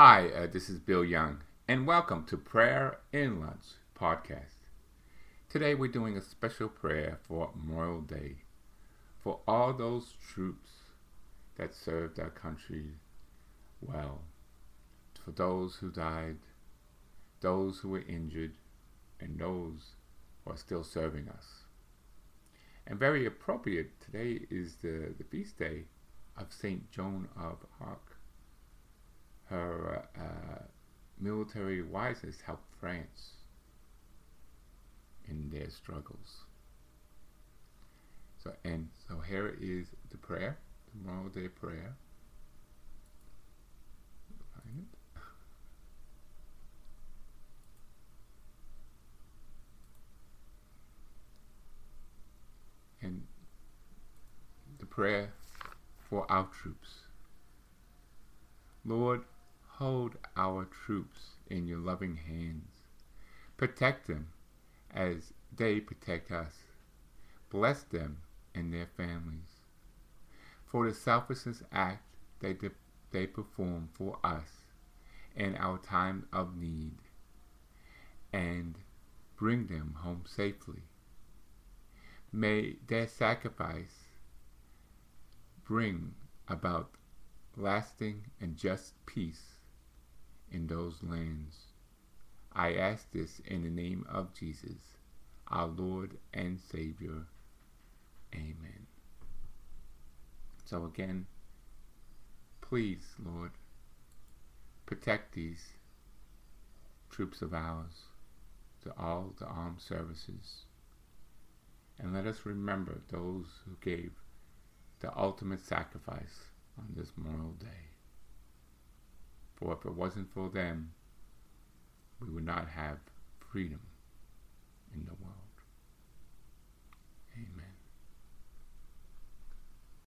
Hi, uh, this is Bill Young, and welcome to Prayer in Lunch podcast. Today we're doing a special prayer for Memorial Day for all those troops that served our country well, for those who died, those who were injured, and those who are still serving us. And very appropriate, today is the, the feast day of St. Joan of Arc her uh, military wisest helped France in their struggles. So and so here is the prayer, the Memorial Day prayer. And the prayer for our troops. Lord, Hold our troops in your loving hands. Protect them as they protect us. Bless them and their families. For the selflessness act they, de- they perform for us in our time of need, and bring them home safely. May their sacrifice bring about lasting and just peace in those lands. I ask this in the name of Jesus, our Lord and Savior. Amen. So again, please, Lord, protect these troops of ours, to all the armed services. And let us remember those who gave the ultimate sacrifice on this Memorial Day. For if it wasn't for them, we would not have freedom in the world.